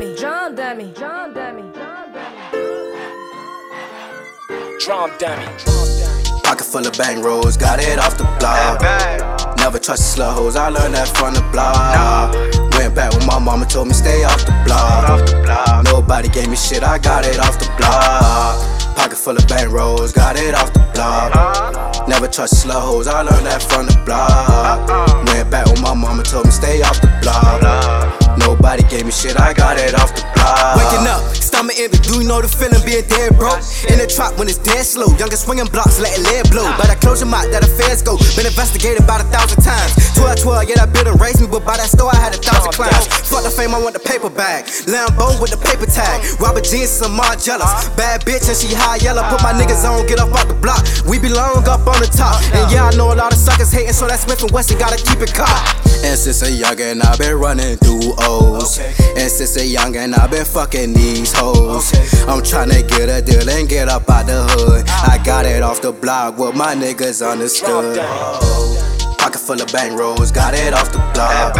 Demi, John Demi, John Demi, John Demi. Drum dummy. Pocket full of bang rolls, got it off the block. Never trust the slut hoes, I learned that from the block. Went back when my mama told me stay off the block. Nobody gave me shit, I got it off the block. Pocket full of bang rolls, got it off the block. Uh-huh. Never trust the slut hoes, I learned that from the block. Uh-uh. Went back when my mama told me stay off the block. Nobody gave me shit, I got it off the block. Waking up, stomach empty, do you know the feeling being dead, bro? In the trap when it's dead slow, youngest swinging blocks, letting lead blow. Better close your mouth, that affairs go. Been investigated about a thousand times. 12, 12, yeah, that bit race me, but by that store I had a thousand clowns. Fuck the fame, I want the paper bag. Lambo with the paper tag. Robert jeans, some Margielas. Bad bitch and she high yellow. Put my niggas on, get up off the block. We belong up on the top. And yeah, I know a lot of suckers hating, so that Smith and Wesson gotta keep it caught. And since a and I've been running through O's. And since a and I've been fucking these hoes. I'm tryna get a deal and get up out the hood. I got it off the block, what my niggas understood. Pocket full of bang rolls, got it off the block.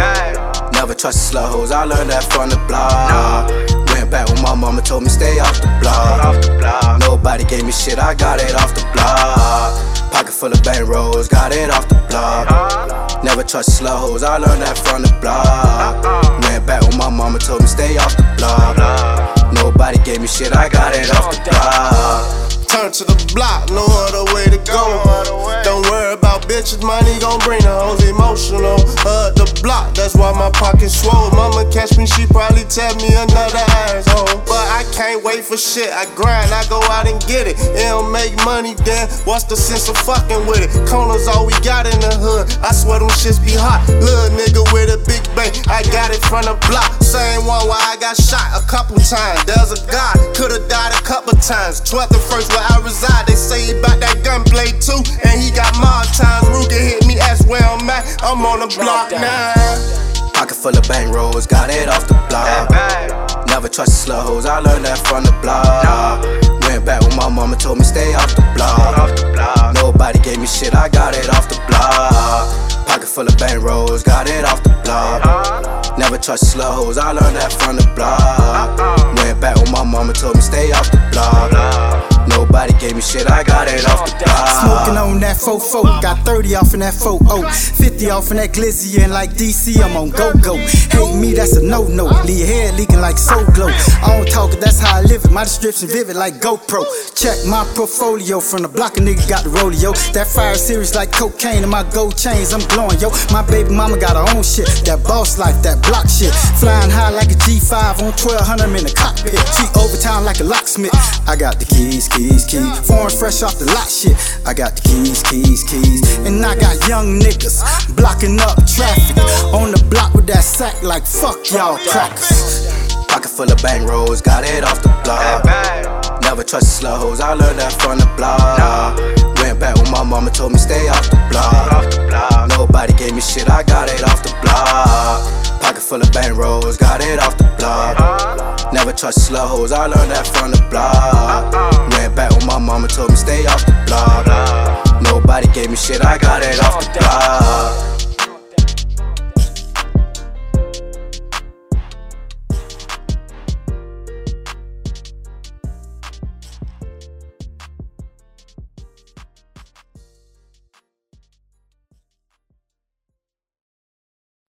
Never trust the slut hoes, I learned that from the block. Went back when my mama told me stay off the block. Nobody gave me shit, I got it off the block. Pocket full of bang rolls, got it off the block. Never trust slut hoes, I learned that from the block. Went back when my mama told me stay off the block. Nobody gave me shit, I got it off the block. Turn to the block, no other way to go. Don't worry about bitches, money gon' bring the hoes emotional. Uh, the block, that's why my pocket's swole. Mama catch me, she probably tell me another asshole. But I can't wait for shit. I grind, I go out and get it. It don't make money, then what's the sense of fucking with it? Corners all we got in the hood. I swear them shits be hot. Little nigga with a big bank, I got it from the block. Same one where I got shot a couple times. There's a God, could've died a couple times. 12th and first where I reside, they say he bout that gunplay too. And he got more times. Ruger hit me, that's where I'm at. I'm on the block now. Pocket full of bang rolls, got it off the block. Never trust the slut hoes, I learned that from the block. Rolls, got it off the block. Never trust slut hoes, I learned that from the block. Went back when my mama told me stay off the block. Nobody gave me shit, I got that 4 got 30 off in that 4 50 off in that glizzy, and like DC, I'm on go go. Hate me, that's a no no. Leave your hair leaking like so glow. I don't talk that's how I live it. My description vivid like GoPro. Check my portfolio from the block, a nigga got the rodeo. That fire series like cocaine, and my gold chains, I'm glowing, yo. My baby mama got her own shit, that boss life, that block shit. Flying high like a G5 on 1200, I'm in the cockpit. She overtime like a locksmith. I got the keys, keys, keys. Foreign fresh off the lot shit. I got the keys, keys, keys. And I got young niggas blocking up traffic. On the block with that sack like fuck y'all crackers. Pocket full of bang rolls, got it off the block. Never trust the hoes, I learned that from the block. Went back when my mama told me stay off the block. Nobody gave me shit, I got it off the block. Pocket full of bang rolls, got it off the block. Never trust slut hoes, I learned that from the block. Went back shit, I got it block.